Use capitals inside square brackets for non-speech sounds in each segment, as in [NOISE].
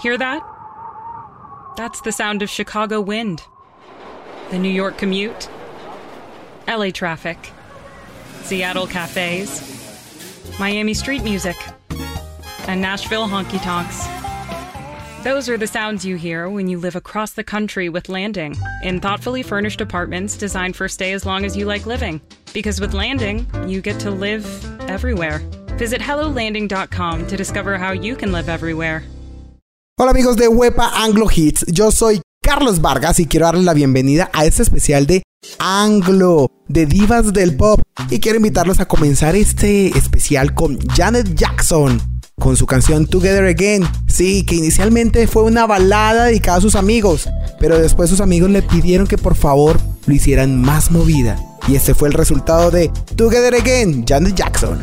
Hear that? That's the sound of Chicago wind, the New York commute, LA traffic, Seattle cafes, Miami street music, and Nashville honky tonks. Those are the sounds you hear when you live across the country with Landing in thoughtfully furnished apartments designed for stay as long as you like living. Because with Landing, you get to live everywhere. Visit HelloLanding.com to discover how you can live everywhere. Hola amigos de Wepa Anglo Hits, yo soy Carlos Vargas y quiero darles la bienvenida a este especial de Anglo, de divas del pop. Y quiero invitarlos a comenzar este especial con Janet Jackson, con su canción Together Again. Sí, que inicialmente fue una balada dedicada a sus amigos, pero después sus amigos le pidieron que por favor lo hicieran más movida. Y este fue el resultado de Together Again, Janet Jackson.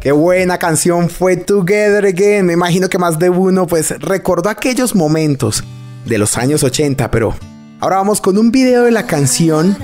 Qué buena canción fue Together Again. Me imagino que más de uno pues recordó aquellos momentos de los años 80, pero ahora vamos con un video de la canción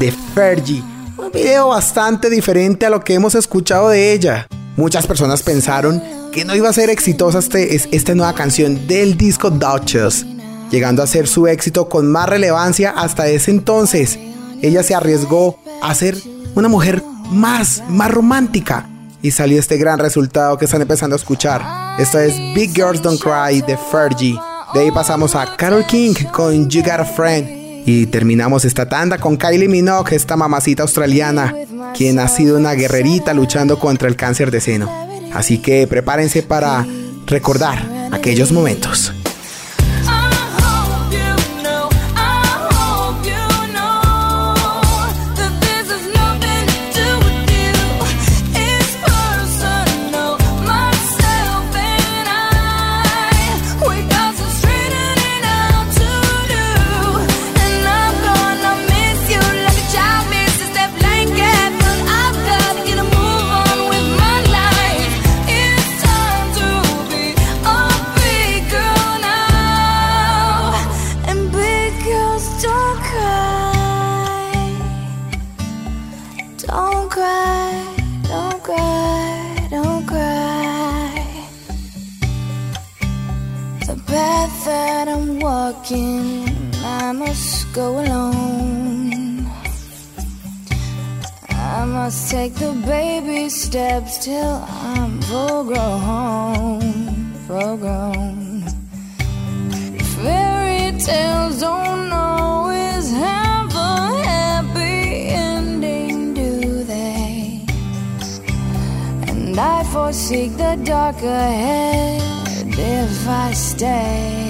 de Fergie. Un video bastante diferente a lo que hemos escuchado de ella. Muchas personas pensaron que no iba a ser exitosa este, esta nueva canción del disco Duchess, llegando a ser su éxito con más relevancia hasta ese entonces. Ella se arriesgó a ser una mujer más, más romántica y salió este gran resultado que están empezando a escuchar. Esto es Big Girls Don't Cry de Fergie. De ahí pasamos a Carol King con You Got a Friend. Y terminamos esta tanda con Kylie Minogue, esta mamacita australiana, quien ha sido una guerrerita luchando contra el cáncer de seno. Así que prepárense para recordar aquellos momentos. Tales don't always have a happy ending, do they? And I foresee the dark ahead if I stay.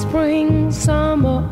Spring, summer,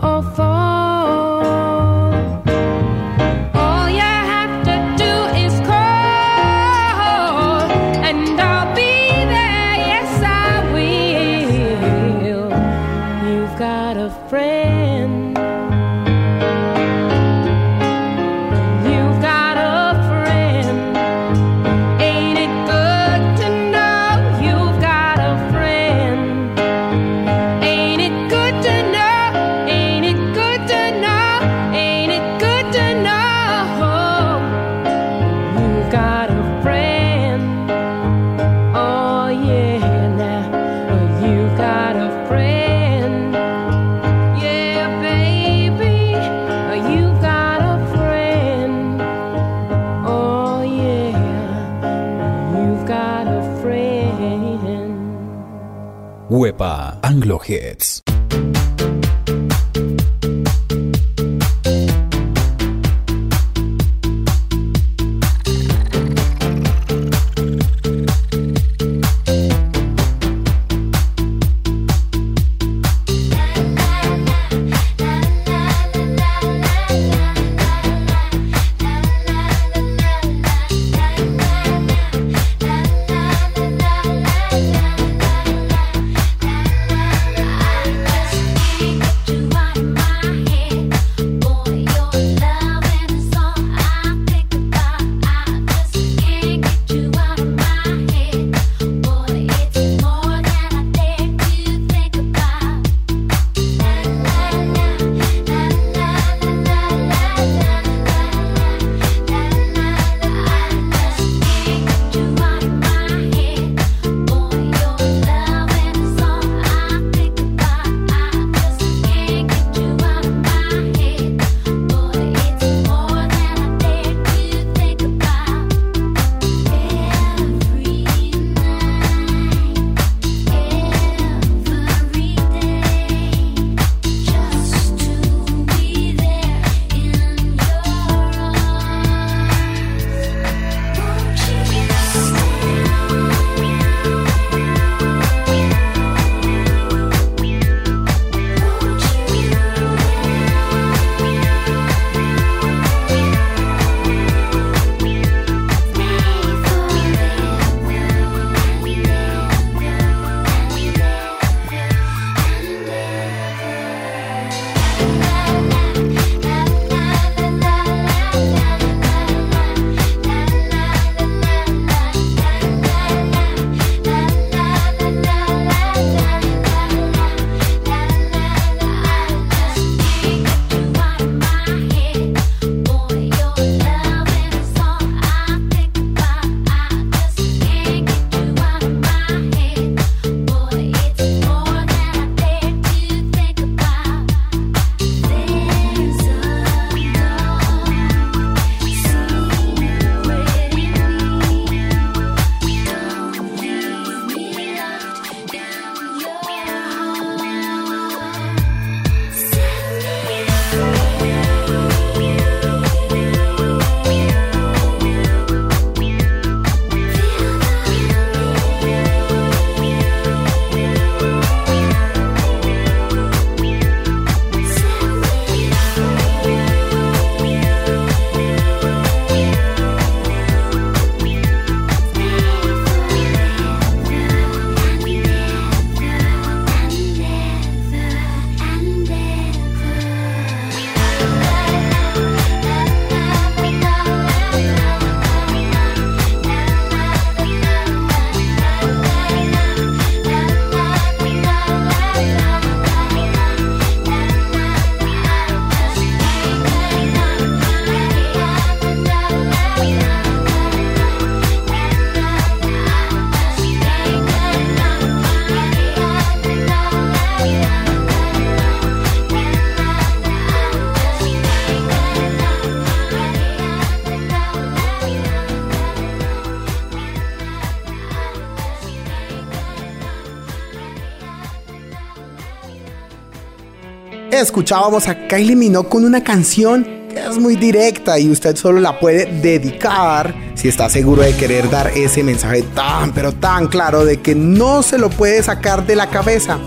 escuchábamos a Kylie Minogue con una canción que es muy directa y usted solo la puede dedicar si está seguro de querer dar ese mensaje tan pero tan claro de que no se lo puede sacar de la cabeza.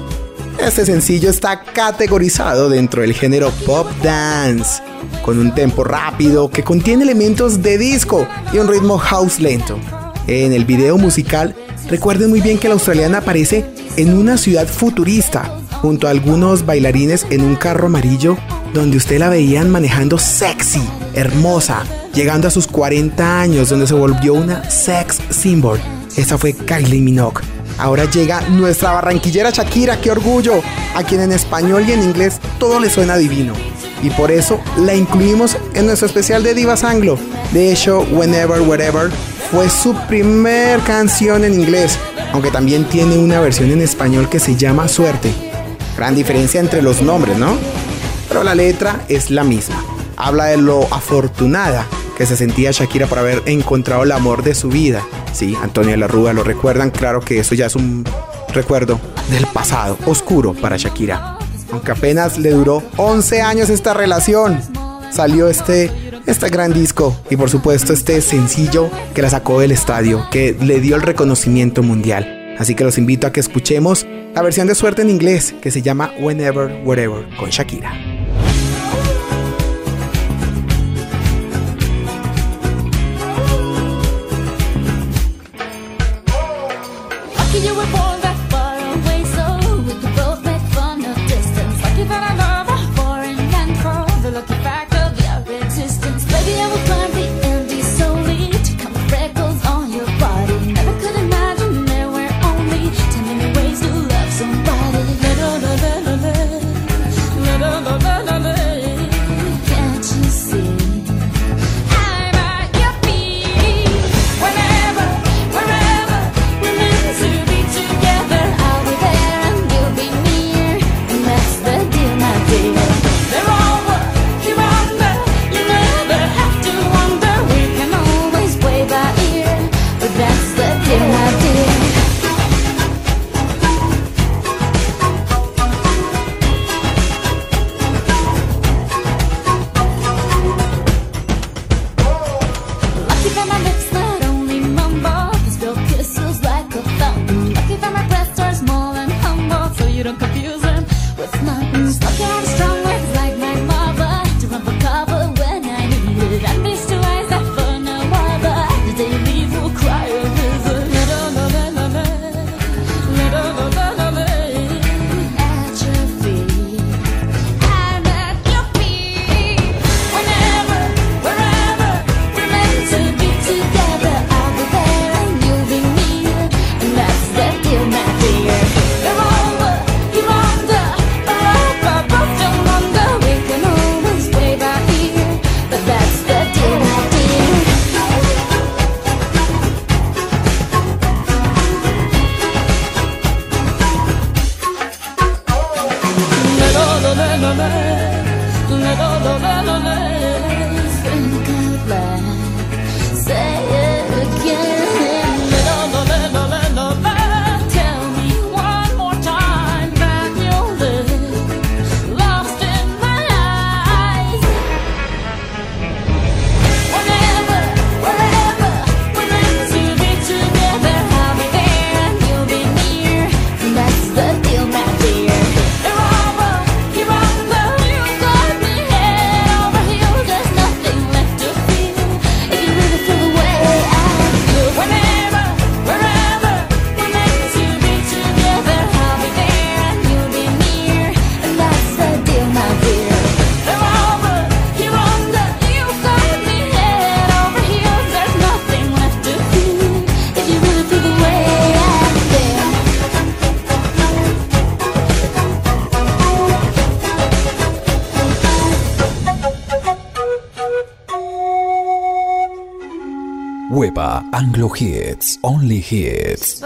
Este sencillo está categorizado dentro del género pop dance, con un tempo rápido que contiene elementos de disco y un ritmo house lento. En el video musical, recuerden muy bien que la australiana aparece en una ciudad futurista, junto a algunos bailarines en un carro amarillo donde usted la veían manejando sexy, hermosa, llegando a sus 40 años donde se volvió una sex symbol. Esa fue Kylie Minogue. Ahora llega nuestra barranquillera Shakira, qué orgullo, a quien en español y en inglés todo le suena divino. Y por eso la incluimos en nuestro especial de Divas Anglo. De hecho, Whenever, Wherever fue su primer canción en inglés, aunque también tiene una versión en español que se llama Suerte. Gran diferencia entre los nombres, ¿no? Pero la letra es la misma. Habla de lo afortunada que se sentía Shakira por haber encontrado el amor de su vida. Sí, Antonio de la Rúa lo recuerdan, claro que eso ya es un recuerdo del pasado, oscuro para Shakira. Aunque apenas le duró 11 años esta relación, salió este, este gran disco y por supuesto este sencillo que la sacó del estadio, que le dio el reconocimiento mundial. Así que los invito a que escuchemos la versión de suerte en inglés que se llama Whenever, Wherever con Shakira. Only Hits.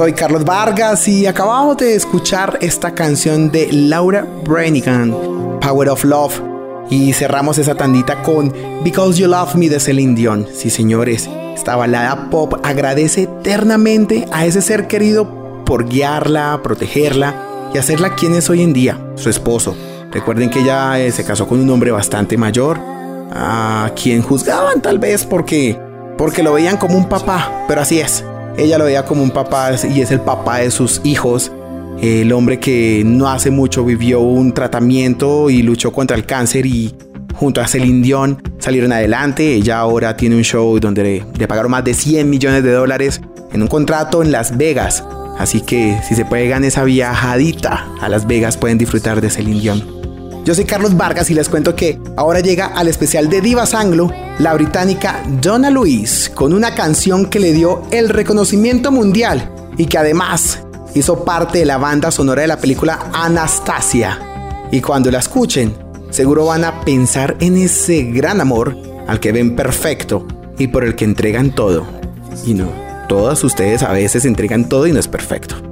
Soy Carlos Vargas y acabamos de escuchar esta canción de Laura Branigan, Power of Love. Y cerramos esa tandita con Because You Love Me de Celine Dion. Sí, señores, esta balada pop agradece eternamente a ese ser querido por guiarla, protegerla y hacerla quien es hoy en día, su esposo. Recuerden que ella eh, se casó con un hombre bastante mayor, a quien juzgaban tal vez porque, porque lo veían como un papá, pero así es. Ella lo veía como un papá y es el papá de sus hijos. El hombre que no hace mucho vivió un tratamiento y luchó contra el cáncer y junto a Celine Dion salieron adelante. Ella ahora tiene un show donde le, pagaron más de 100 millones de dólares en un contrato en Las Vegas. Así que si se pegan esa viajadita a Las Vegas pueden disfrutar de Celine Dion. Yo soy Carlos Vargas y les cuento que ahora llega al especial de Divas Anglo la británica Donna Louise con una canción que le dio el reconocimiento mundial y que además hizo parte de la banda sonora de la película Anastasia. Y cuando la escuchen, seguro van a pensar en ese gran amor al que ven perfecto y por el que entregan todo. Y no, todas ustedes a veces entregan todo y no es perfecto.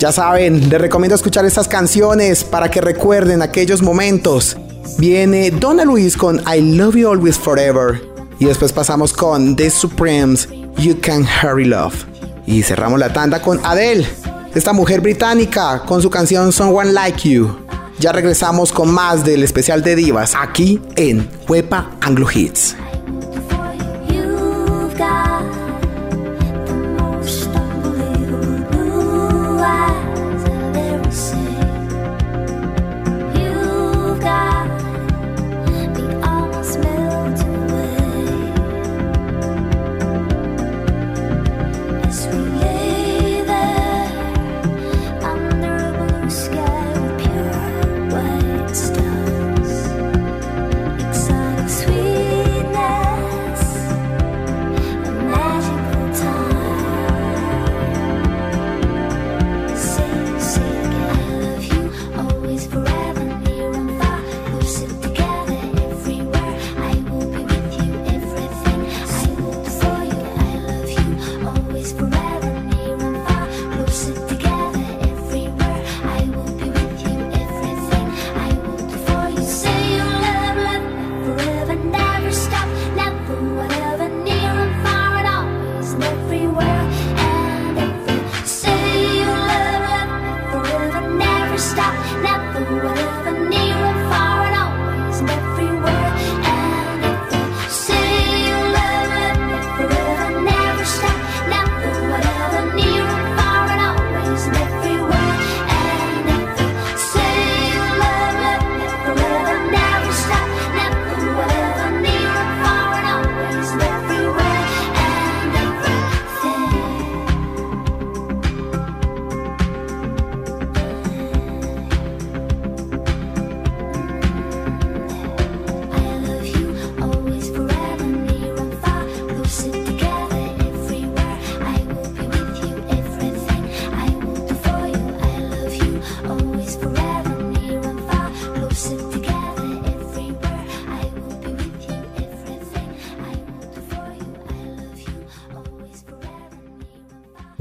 Ya saben, les recomiendo escuchar estas canciones para que recuerden aquellos momentos. Viene Donna Louise con I Love You Always Forever. Y después pasamos con The Supremes, You Can Hurry Love. Y cerramos la tanda con Adele, esta mujer británica, con su canción Someone Like You. Ya regresamos con más del especial de divas aquí en Huepa Anglo Hits.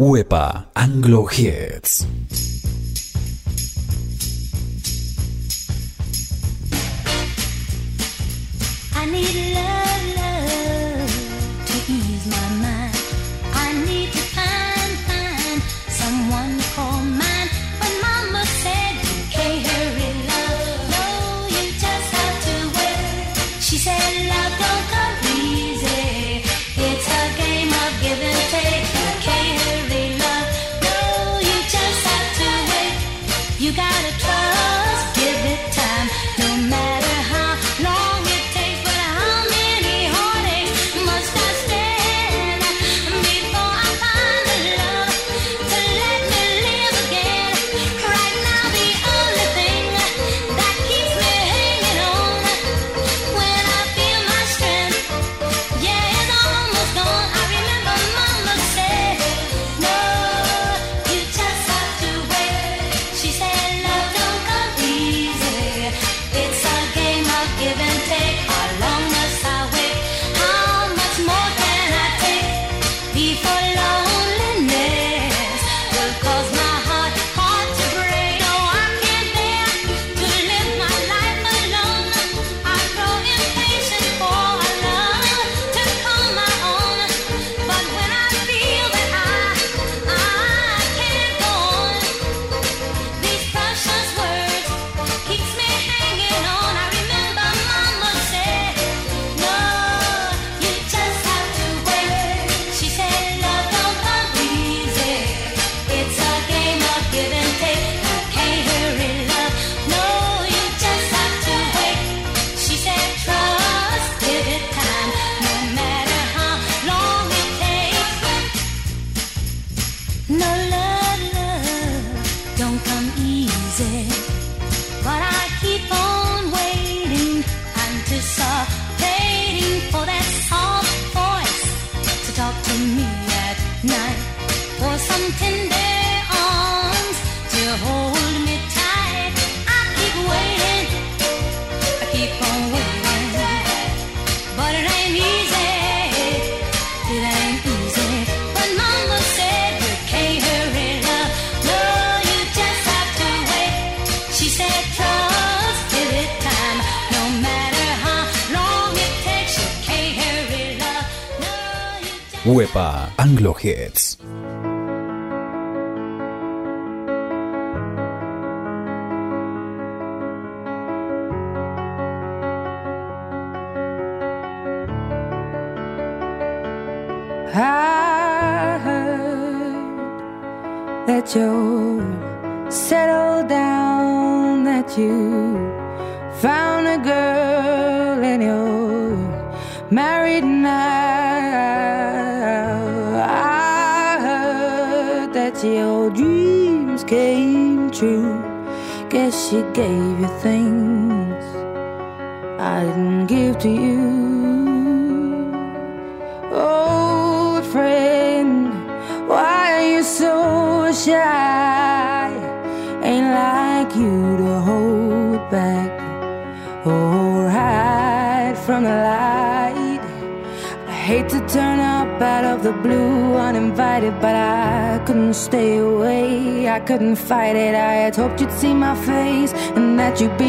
UEPA Anglo Hits. couldn't fight it. I had hoped you'd see my face and that you'd be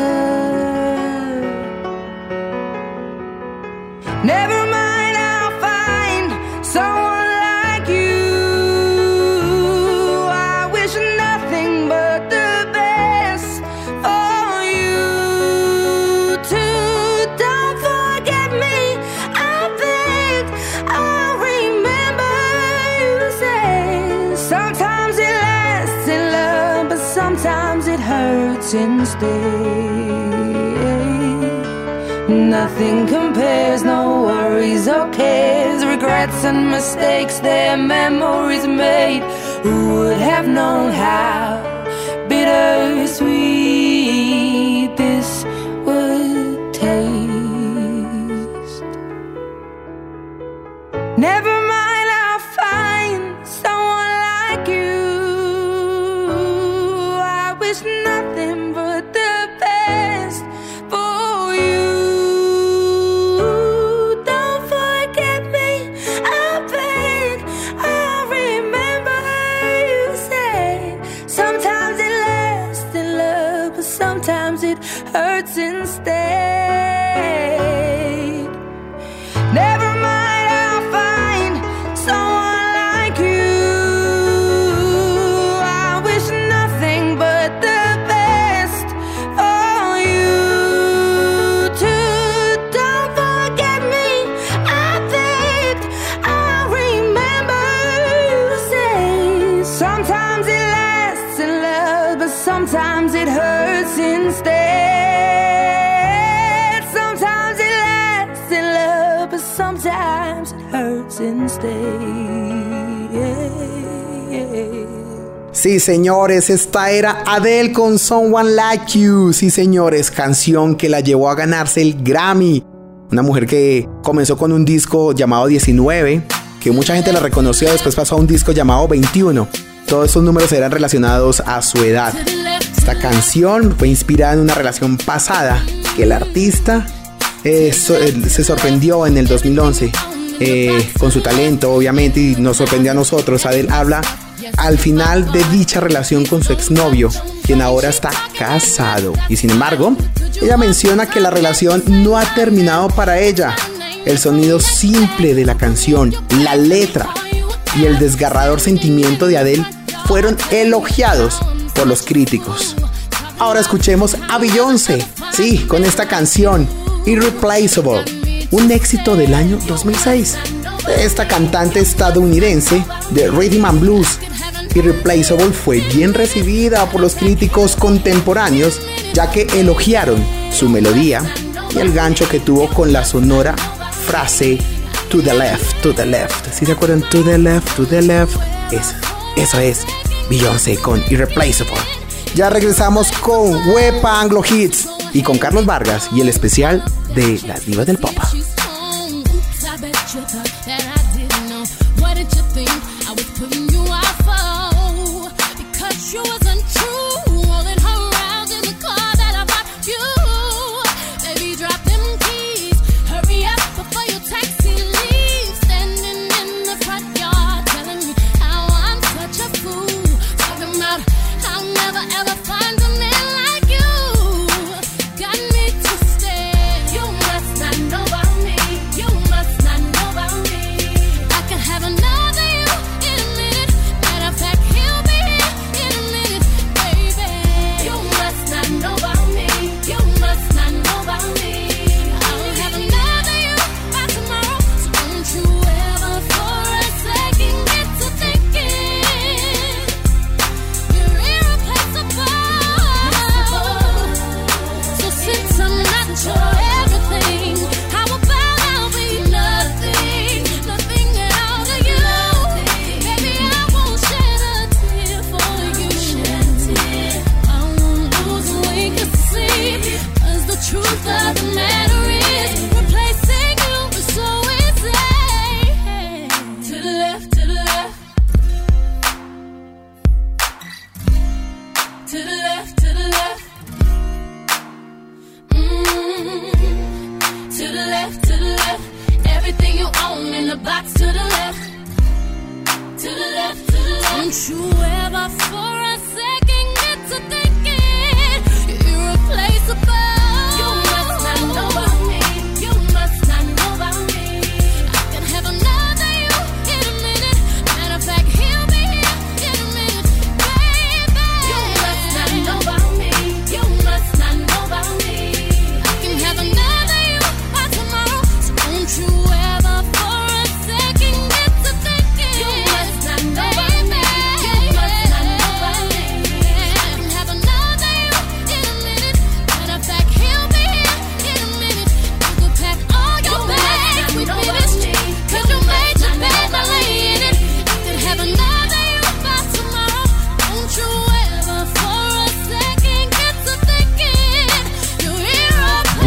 Nothing compares, no worries or cares, regrets and mistakes, their memories made. Who would have known how bittersweet Sí, señores, esta era Adele con Someone Like You. Sí, señores, canción que la llevó a ganarse el Grammy. Una mujer que comenzó con un disco llamado 19, que mucha gente la reconoció, después pasó a un disco llamado 21. Todos esos números eran relacionados a su edad. Esta canción fue inspirada en una relación pasada que el artista eh, eh, se sorprendió en el 2011 eh, con su talento, obviamente, y nos sorprendió a nosotros. Adele habla al final de dicha relación con su exnovio, quien ahora está casado. Y sin embargo, ella menciona que la relación no ha terminado para ella. El sonido simple de la canción, la letra y el desgarrador sentimiento de Adele fueron elogiados por los críticos. Ahora escuchemos a Beyoncé, sí, con esta canción, Irreplaceable, un éxito del año 2006. Esta cantante estadounidense de Rhythm and Blues, Irreplaceable fue bien recibida por los críticos contemporáneos, ya que elogiaron su melodía y el gancho que tuvo con la sonora frase To the left, to the left. ¿Sí se acuerdan? To the left, to the left. Eso, eso es Beyoncé con Irreplaceable. Ya regresamos con Wepa Anglo Hits y con Carlos Vargas y el especial de las divas del pop.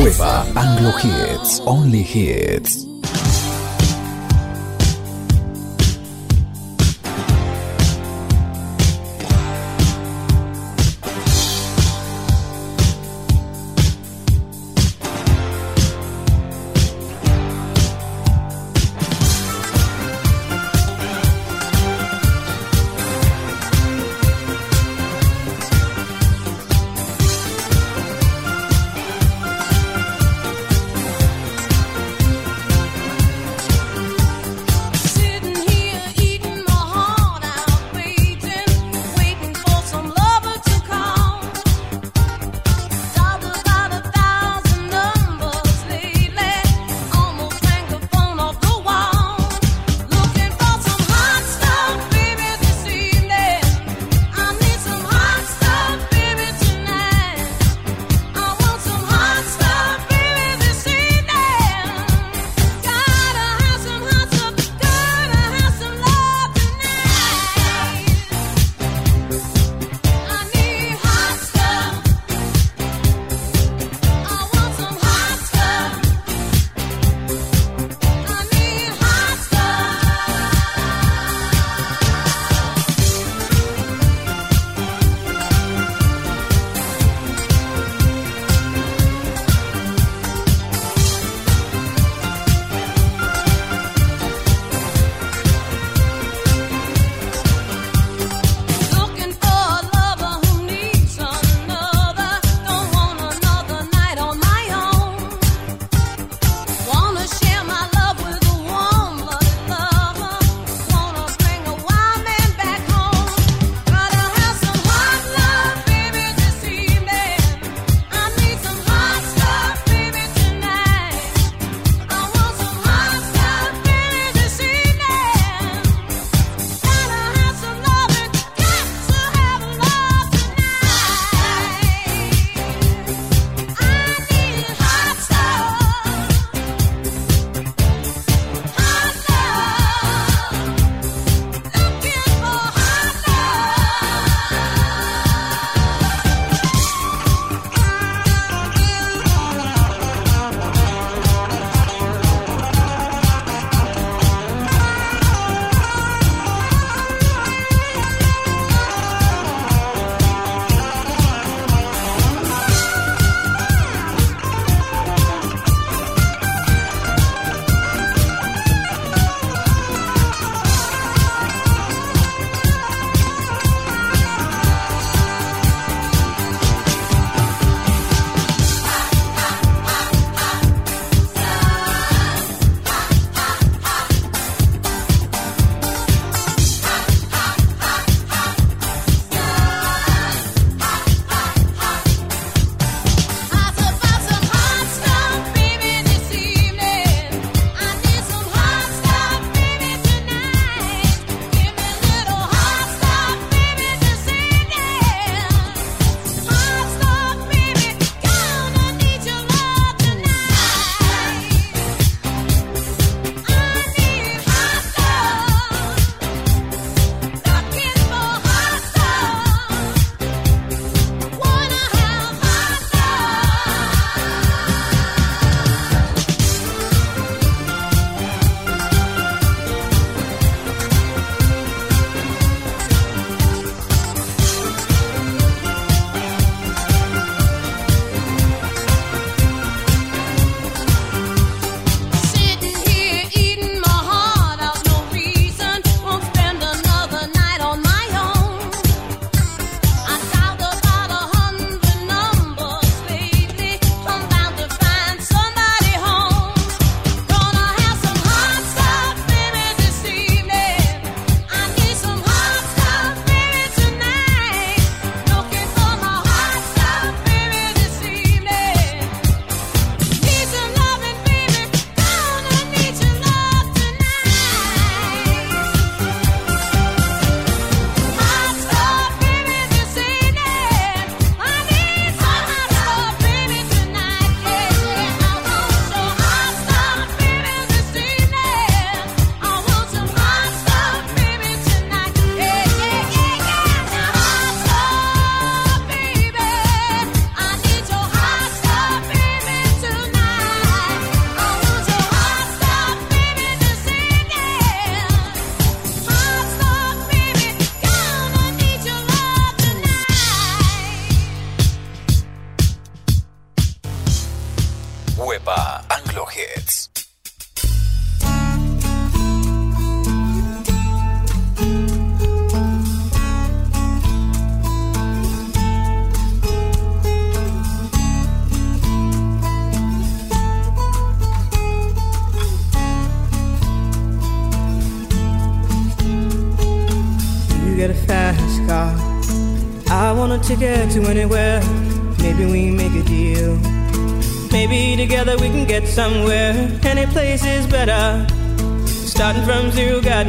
Nueva Anglo Hits, only hits.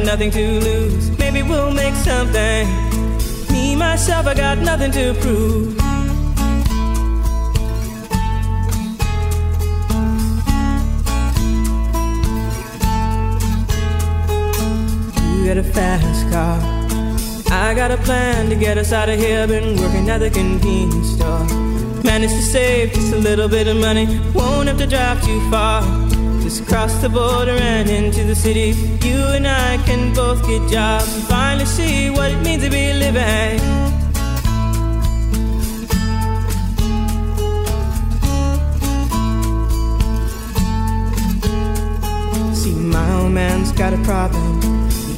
Nothing to lose. Maybe we'll make something. Me, myself, I got nothing to prove. You get a fast car. I got a plan to get us out of here. Been working at the convenience store. Managed to save just a little bit of money. Won't have to drive too far. Just cross the border and into the city. You and I can both get jobs and finally see what it means to be living. See, my old man's got a problem.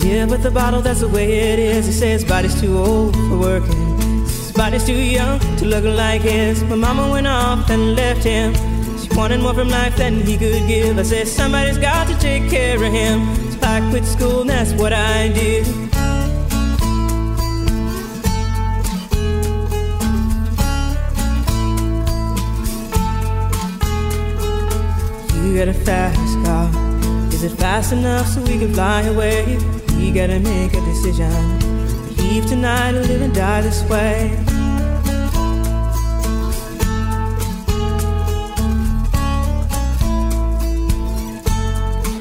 Yeah, but the bottle, that's the way it is. He says his body's too old for working. His body's too young to look like his. My mama went off and left him. Wanted more from life than he could give. I said, somebody's got to take care of him. So I quit school, and that's what I did. You got a fast car. Is it fast enough so we can fly away? We gotta make a decision. Leave tonight or live and die this way.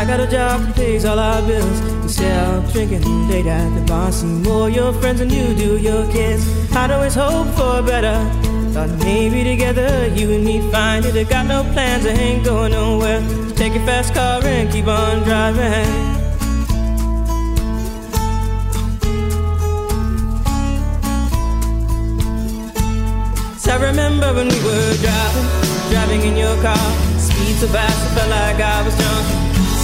I got a job that pays all our bills. Instead of drinking late at the bar, see more your friends than you do your kids. I'd always hope for better. Thought maybe together you and me find it. I got no plans, I ain't going nowhere. So take your fast car and keep on driving. So I remember when we were driving, driving in your car. Speed so fast, I felt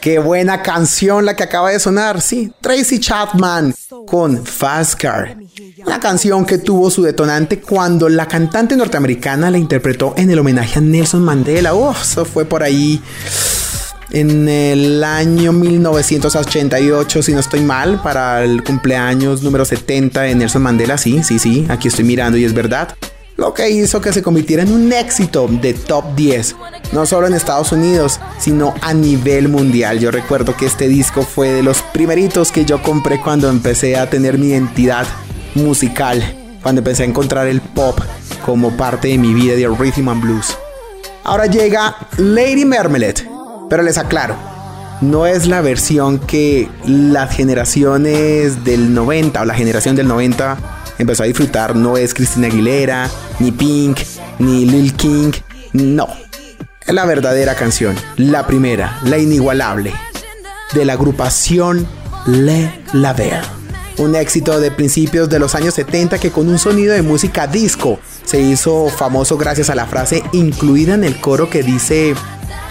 Qué buena canción la que acaba de sonar, sí. Tracy Chapman con Fast Car. La canción que tuvo su detonante cuando la cantante norteamericana la interpretó en el homenaje a Nelson Mandela. Uf, eso fue por ahí en el año 1988, si no estoy mal, para el cumpleaños número 70 de Nelson Mandela. Sí, sí, sí, aquí estoy mirando y es verdad. Lo que hizo que se convirtiera en un éxito de top 10, no solo en Estados Unidos, sino a nivel mundial. Yo recuerdo que este disco fue de los primeritos que yo compré cuando empecé a tener mi identidad musical, cuando empecé a encontrar el pop como parte de mi vida de rhythm and blues. Ahora llega Lady Marmalade, pero les aclaro, no es la versión que las generaciones del 90 o la generación del 90 empezó a disfrutar. No es Cristina Aguilera, ni Pink, ni Lil King. No. La verdadera canción. La primera, la inigualable. De la agrupación Le Laver. Un éxito de principios de los años 70 que con un sonido de música disco se hizo famoso gracias a la frase incluida en el coro que dice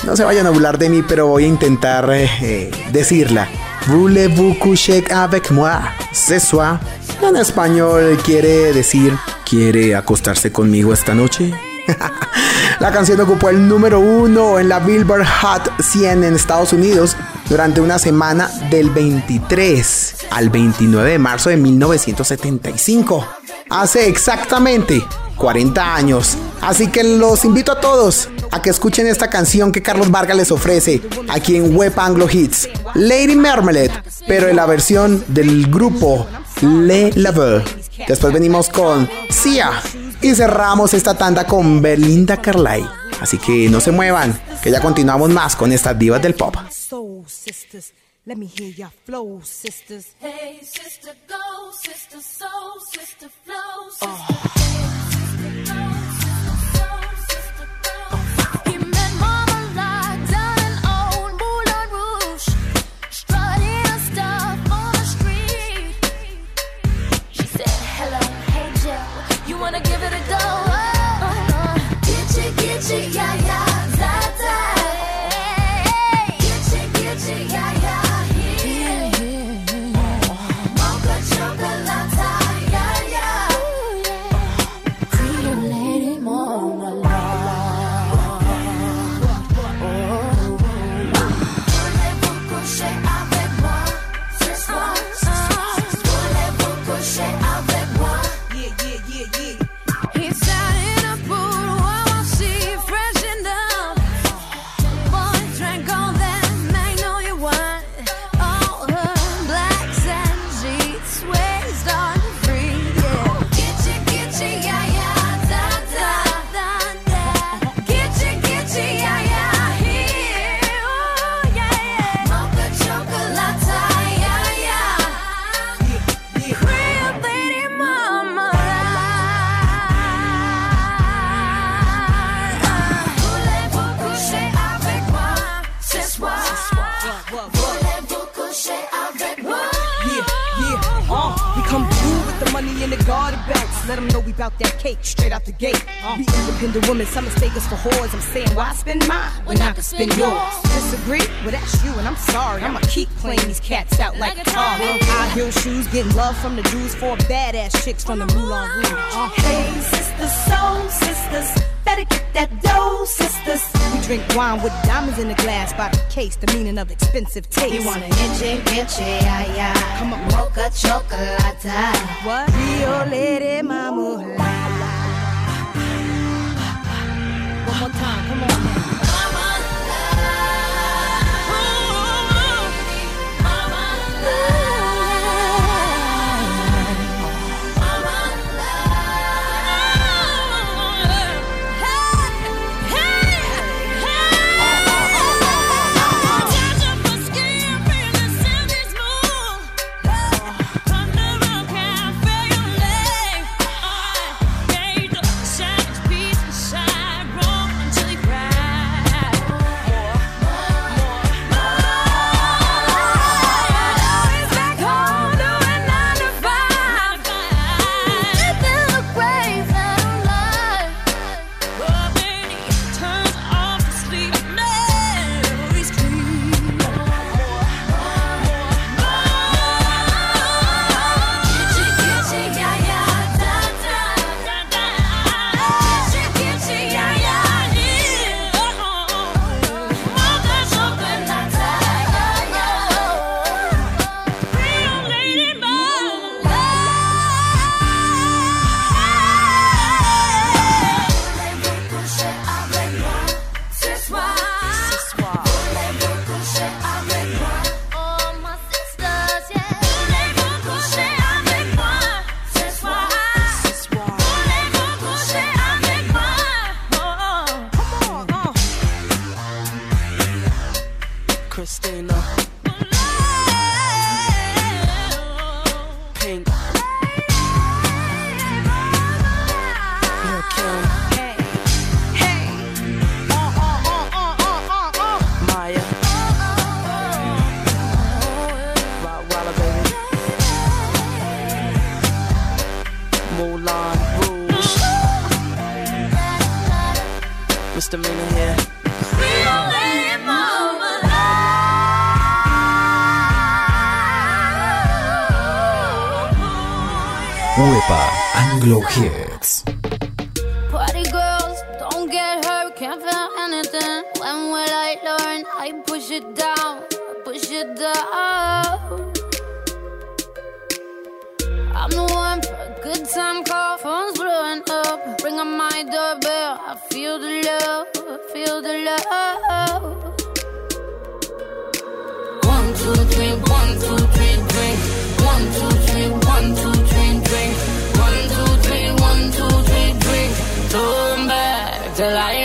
no se vayan a burlar de mí, pero voy a intentar eh, eh, decirla. Voulez-vous coucher avec moi? Ce soir. En español quiere decir, ¿quiere acostarse conmigo esta noche? [LAUGHS] La canción ocupó el número uno en la Billboard Hot 100 en Estados Unidos durante una semana del 23 al 29 de marzo de 1975. Hace exactamente 40 años. Así que los invito a todos a que escuchen esta canción que Carlos Vargas les ofrece aquí en Web Anglo Hits. Lady Marmalade, pero en la versión del grupo Le Lover. Después venimos con Sia y cerramos esta tanda con Belinda Carlisle. Así que no se muevan, que ya continuamos más con estas divas del pop. Soul sisters, let me hear your flow, sisters. Hey, sister, go, sister, soul, sister, flow, sister. He yeah, yeah. Money in the garden bags. Let them know we bout that cake straight out the gate. Be independent women, some mistake us for whores. I'm saying, why spend mine when I can spend yours? Disagree? Well, that's you, and I'm sorry. I'ma keep playing these cats out like a car. High heel shoes, getting love from the dudes, four badass chicks from the Moulin Rouge. Uh, Hey, sisters, soul sisters, better get that dough, sisters. we drink wine with diamonds in the glass by the case, the meaning of expensive taste. You wanna itchy, itchy, yeah, yeah. Come on. Mocha chocolate. What? Rio Lady Mama. One more time, come on now. two, three, one, two, three, drink. One, two, three, one, two, three, drink. One, two, three, one, two, three, drink. Back till I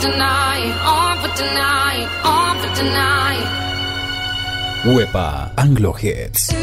tonight. Wepa Anglo Hits.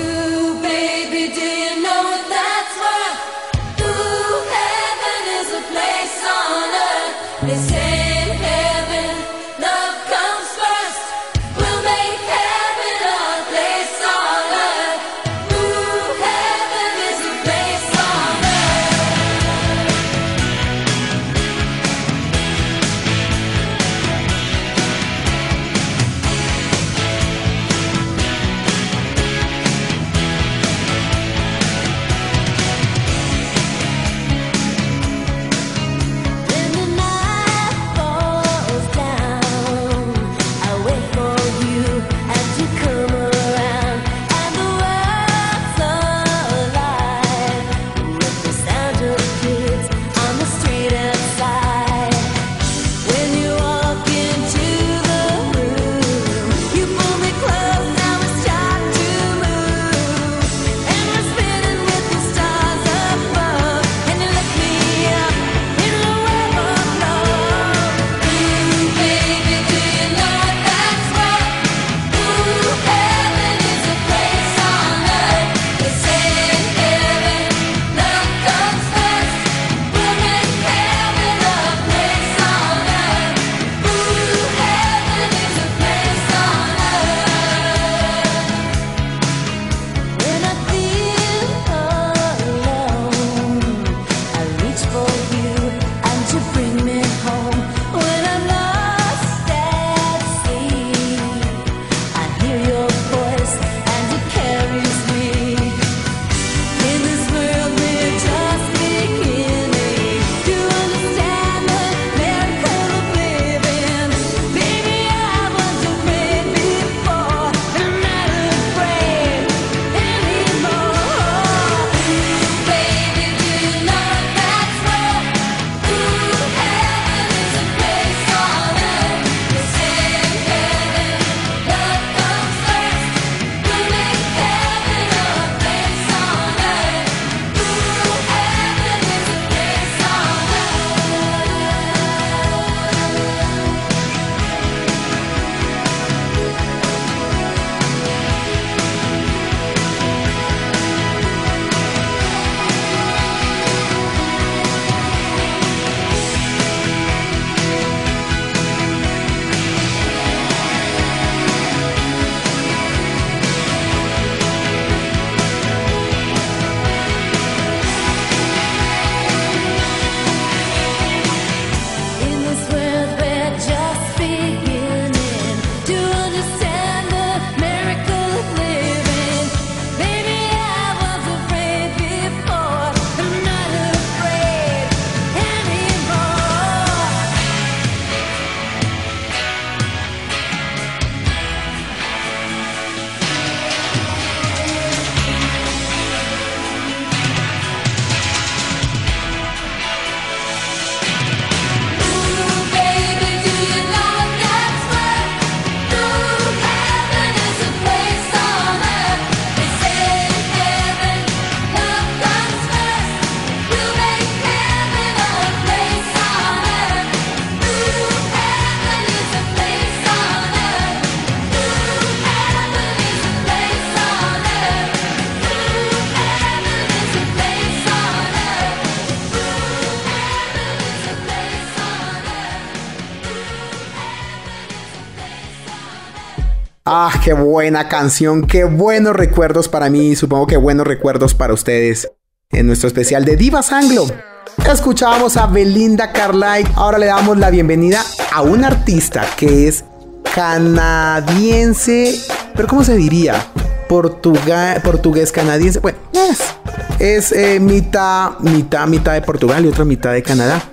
Qué buena canción, qué buenos recuerdos para mí, supongo que buenos recuerdos para ustedes. En nuestro especial de Divas Anglo. Escuchábamos a Belinda Carlisle. Ahora le damos la bienvenida a un artista que es canadiense, pero ¿cómo se diría? Portuga- portugués canadiense. Bueno, es eh, mitad, mitad, mitad de Portugal y otra mitad de Canadá.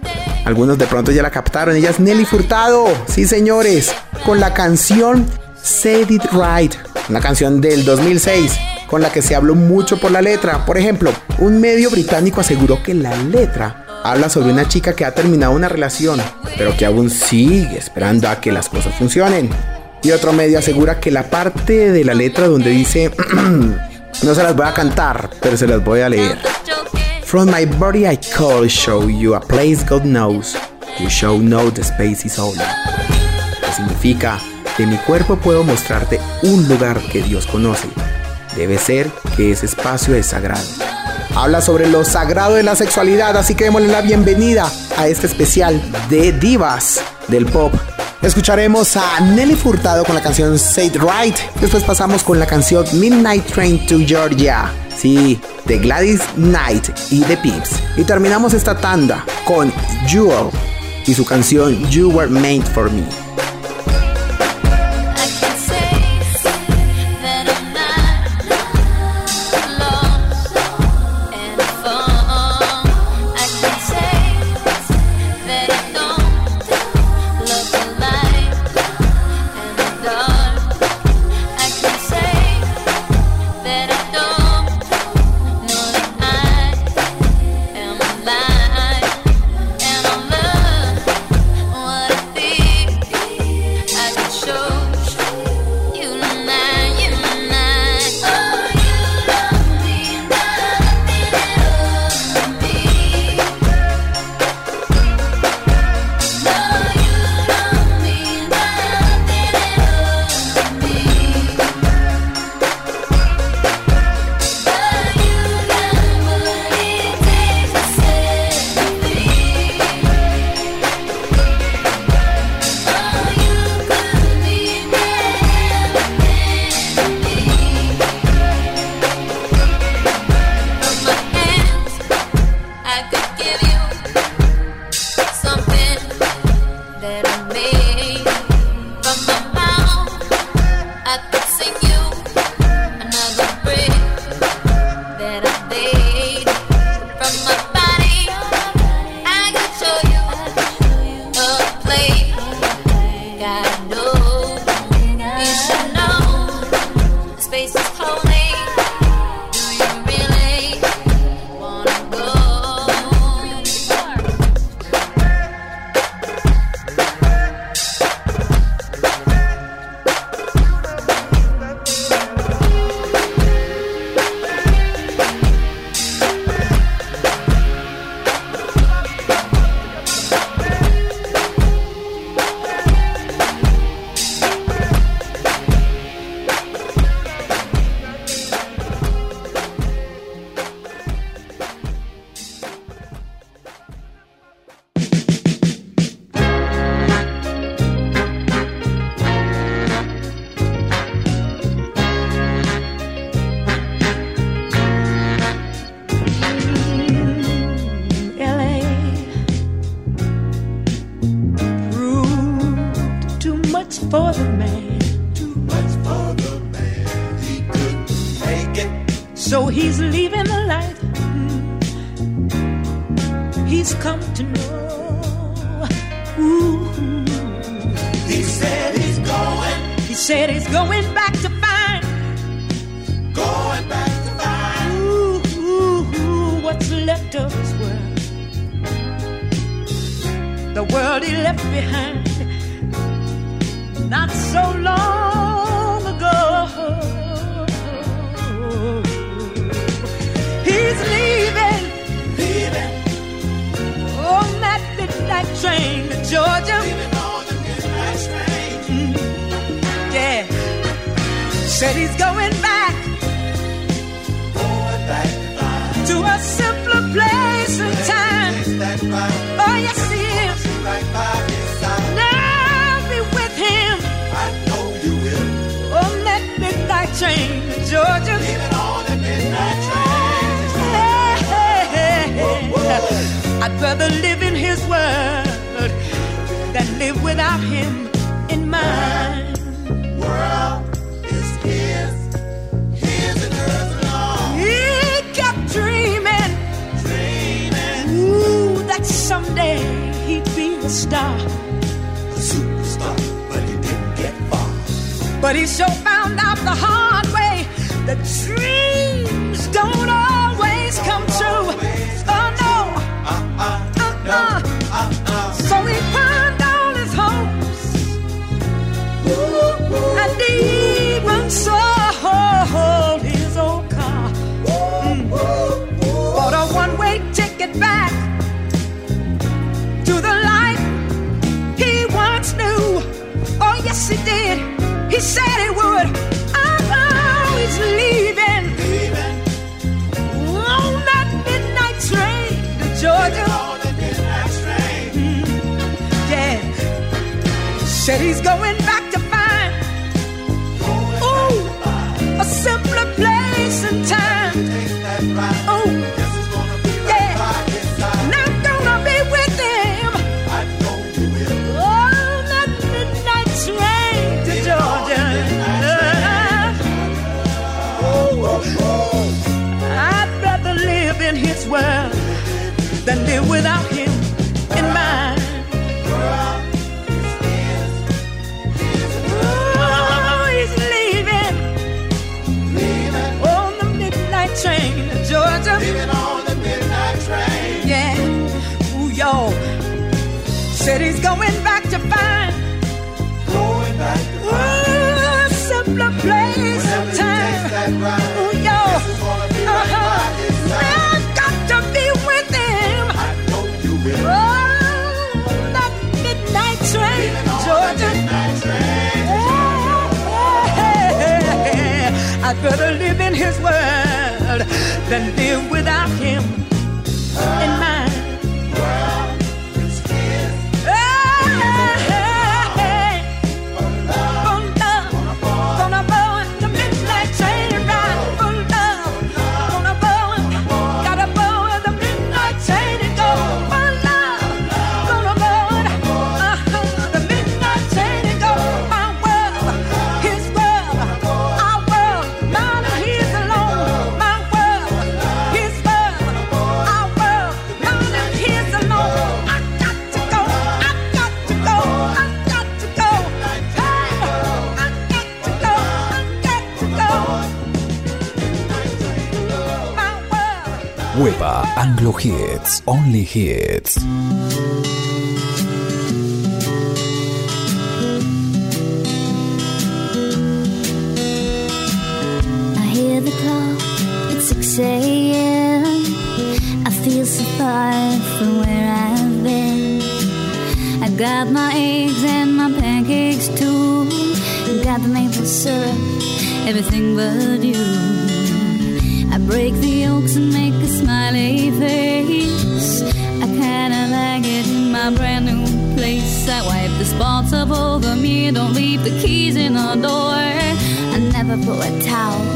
Algunos de pronto ya la captaron. Ella es Nelly Furtado. Sí, señores. Con la canción Said It Right. Una canción del 2006 con la que se habló mucho por la letra. Por ejemplo, un medio británico aseguró que la letra habla sobre una chica que ha terminado una relación, pero que aún sigue esperando a que las cosas funcionen. Y otro medio asegura que la parte de la letra donde dice, [CLEARS THROAT] no se las voy a cantar, pero se las voy a leer. From my body I call show you a place God knows. You show no the space is all. Que significa de mi cuerpo puedo mostrarte un lugar que Dios conoce. Debe ser que ese espacio es sagrado. Habla sobre lo sagrado de la sexualidad, así que démosle la bienvenida a este especial de divas del pop. Escucharemos a Nelly Furtado con la canción Say It Right. Después pasamos con la canción Midnight Train to Georgia. Sí, de Gladys Knight y The Pips. Y terminamos esta tanda con Jewel y su canción You Were Made for Me. face is cold. and live without him in mind. Oh, he's leaving. Leaving on the midnight train to Georgia. Yeah. Ooh, y'all. Said he's going. better live in his world than live without him. Solo hits, only hits. I hear the clock, it's 6 a.m. I feel so far from where I've been. I got my eggs and my pancakes too. Got the maple syrup, everything but you. I break the yolks and funny face. I kinda like it in my brand new place. I wipe the spots up over me, don't leave the keys in the door. I never put a towel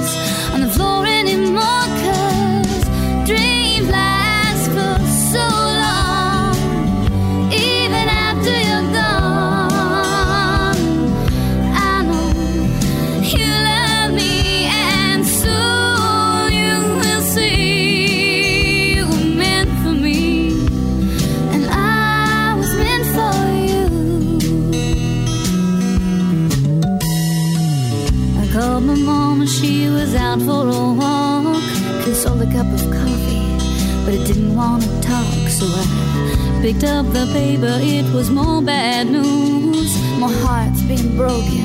picked up the paper, it was more bad news. My heart's been broken.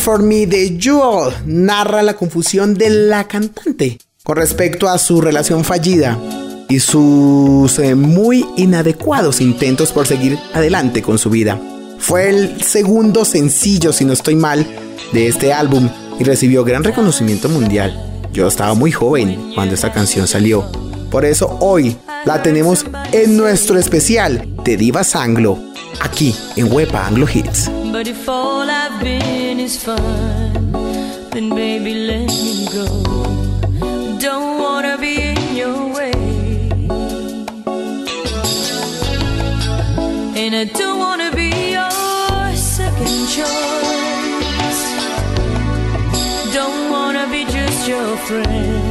for Me de Jewel narra la confusión de la cantante con respecto a su relación fallida y sus eh, muy inadecuados intentos por seguir adelante con su vida. Fue el segundo sencillo, si no estoy mal, de este álbum y recibió gran reconocimiento mundial. Yo estaba muy joven cuando esta canción salió. Por eso hoy la tenemos en nuestro especial de Divas Anglo, aquí en Wepa Anglo Hits. But if all I've been is fun, then baby, let me go. Don't wanna be in your way. And I don't wanna be your second choice. Don't wanna be just your friend.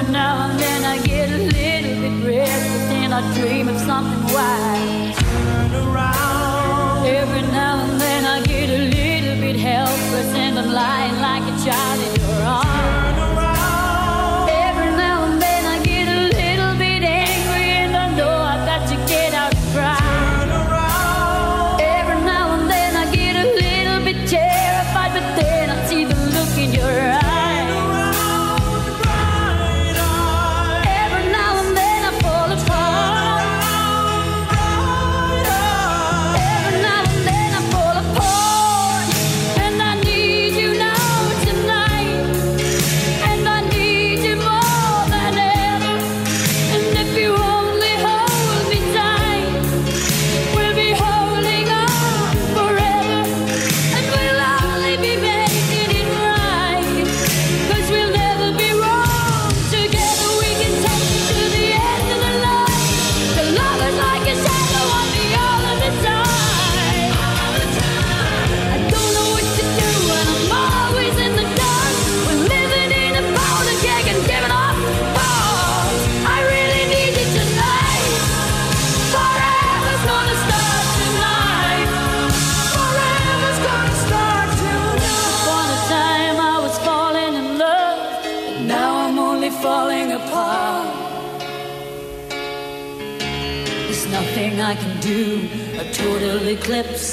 every now and then I get a little bit restless and I dream of something wise. Turn around. Every now and then I get a little bit helpless and I'm lying like a child in your arms.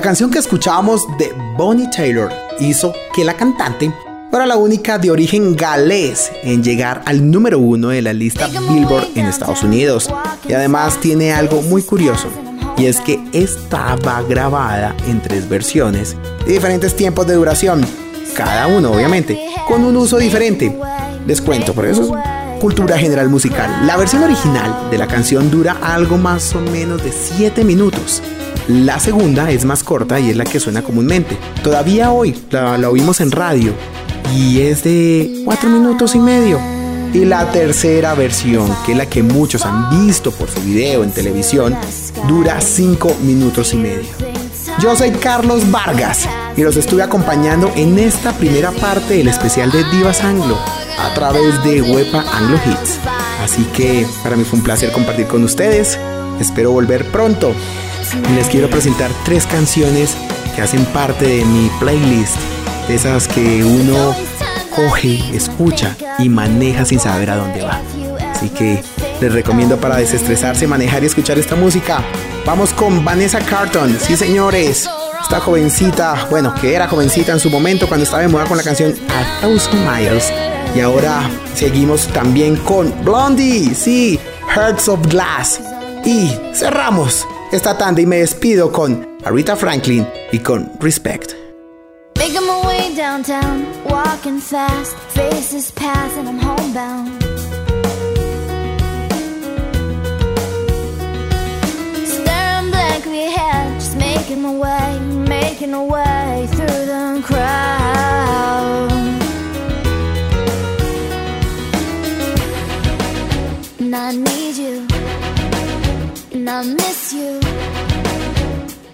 La canción que escuchábamos de Bonnie Taylor hizo que la cantante fuera la única de origen galés en llegar al número uno de la lista Billboard en Estados Unidos. Y además tiene algo muy curioso, y es que estaba grabada en tres versiones de diferentes tiempos de duración, cada uno obviamente con un uso diferente. Les cuento, por eso es cultura general musical. La versión original de la canción dura algo más o menos de 7 minutos. La segunda es más corta y es la que suena comúnmente. Todavía hoy la, la oímos en radio y es de 4 minutos y medio. Y la tercera versión, que es la que muchos han visto por su video en televisión, dura 5 minutos y medio. Yo soy Carlos Vargas y los estuve acompañando en esta primera parte del especial de Divas Anglo a través de Wepa Anglo Hits. Así que para mí fue un placer compartir con ustedes. Espero volver pronto. Y les quiero presentar tres canciones que hacen parte de mi playlist. Esas que uno coge, escucha y maneja sin saber a dónde va. Así que les recomiendo para desestresarse, manejar y escuchar esta música. Vamos con Vanessa Carlton, sí señores. Esta jovencita, bueno, que era jovencita en su momento cuando estaba de moda con la canción A Thousand Miles. Y ahora seguimos también con Blondie, sí, Hearts of Glass. Y cerramos esta tanda y me despido con Aretha Franklin y con Respect. Making my way downtown, walking fast, faces pass, and I'm homebound. making my way, making my way through the crowd. And I need you, and I miss you,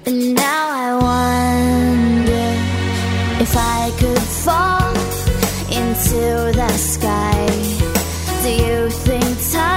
and now I wonder if I could fall into the sky. Do you think time?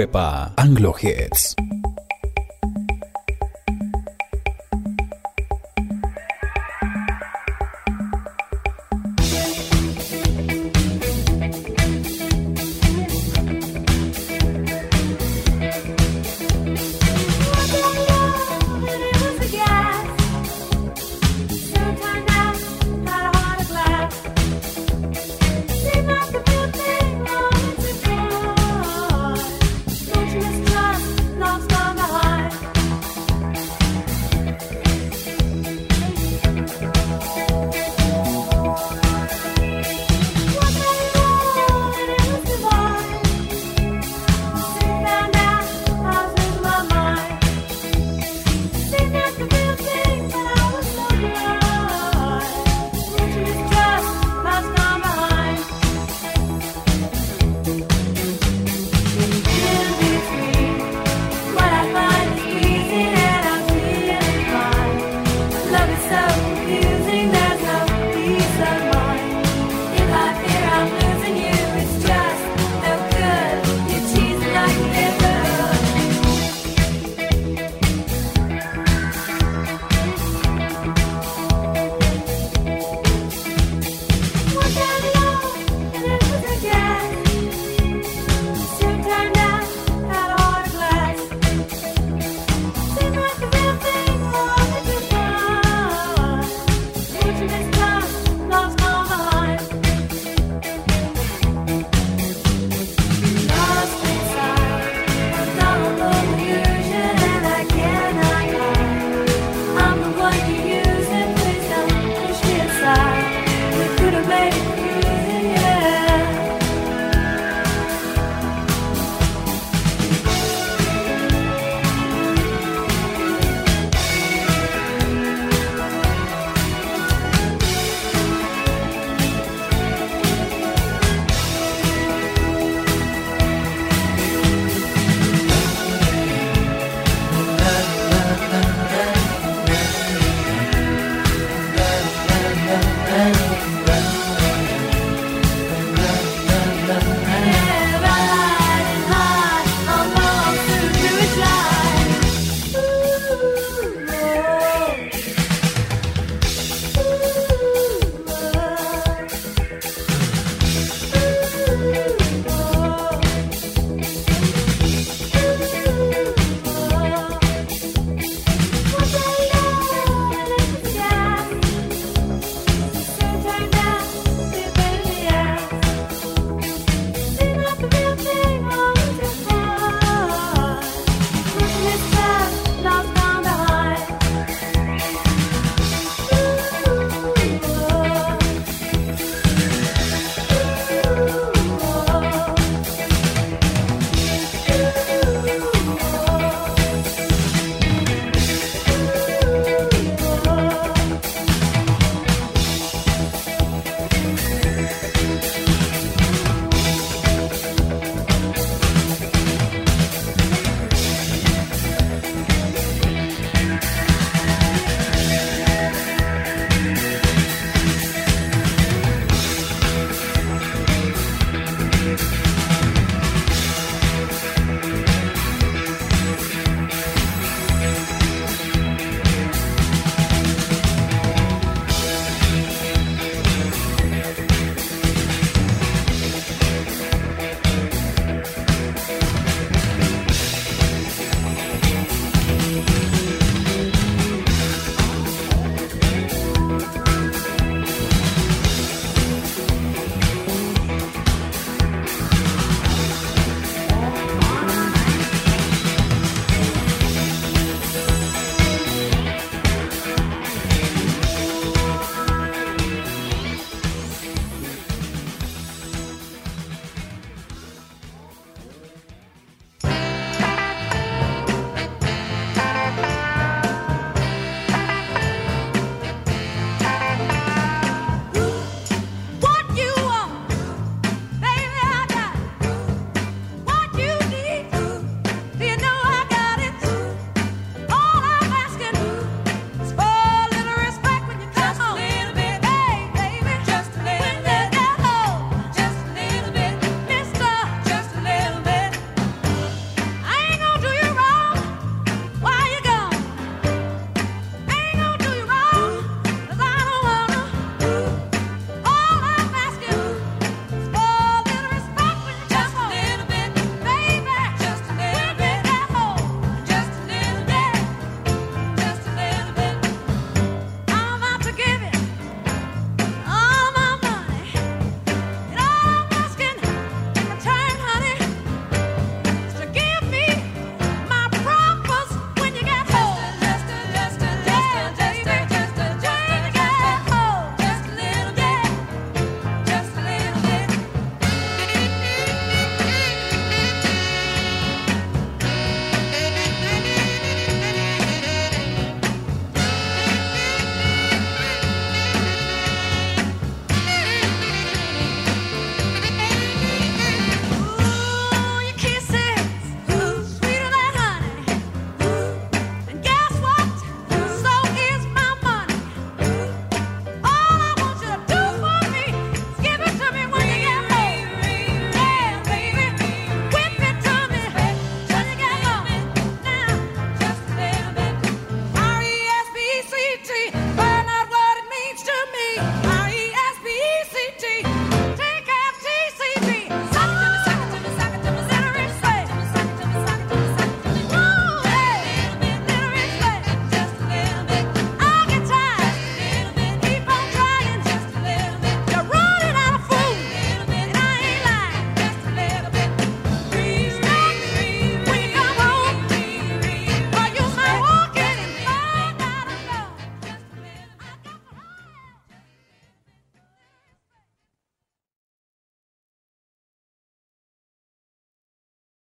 Huepa Anglo Hits.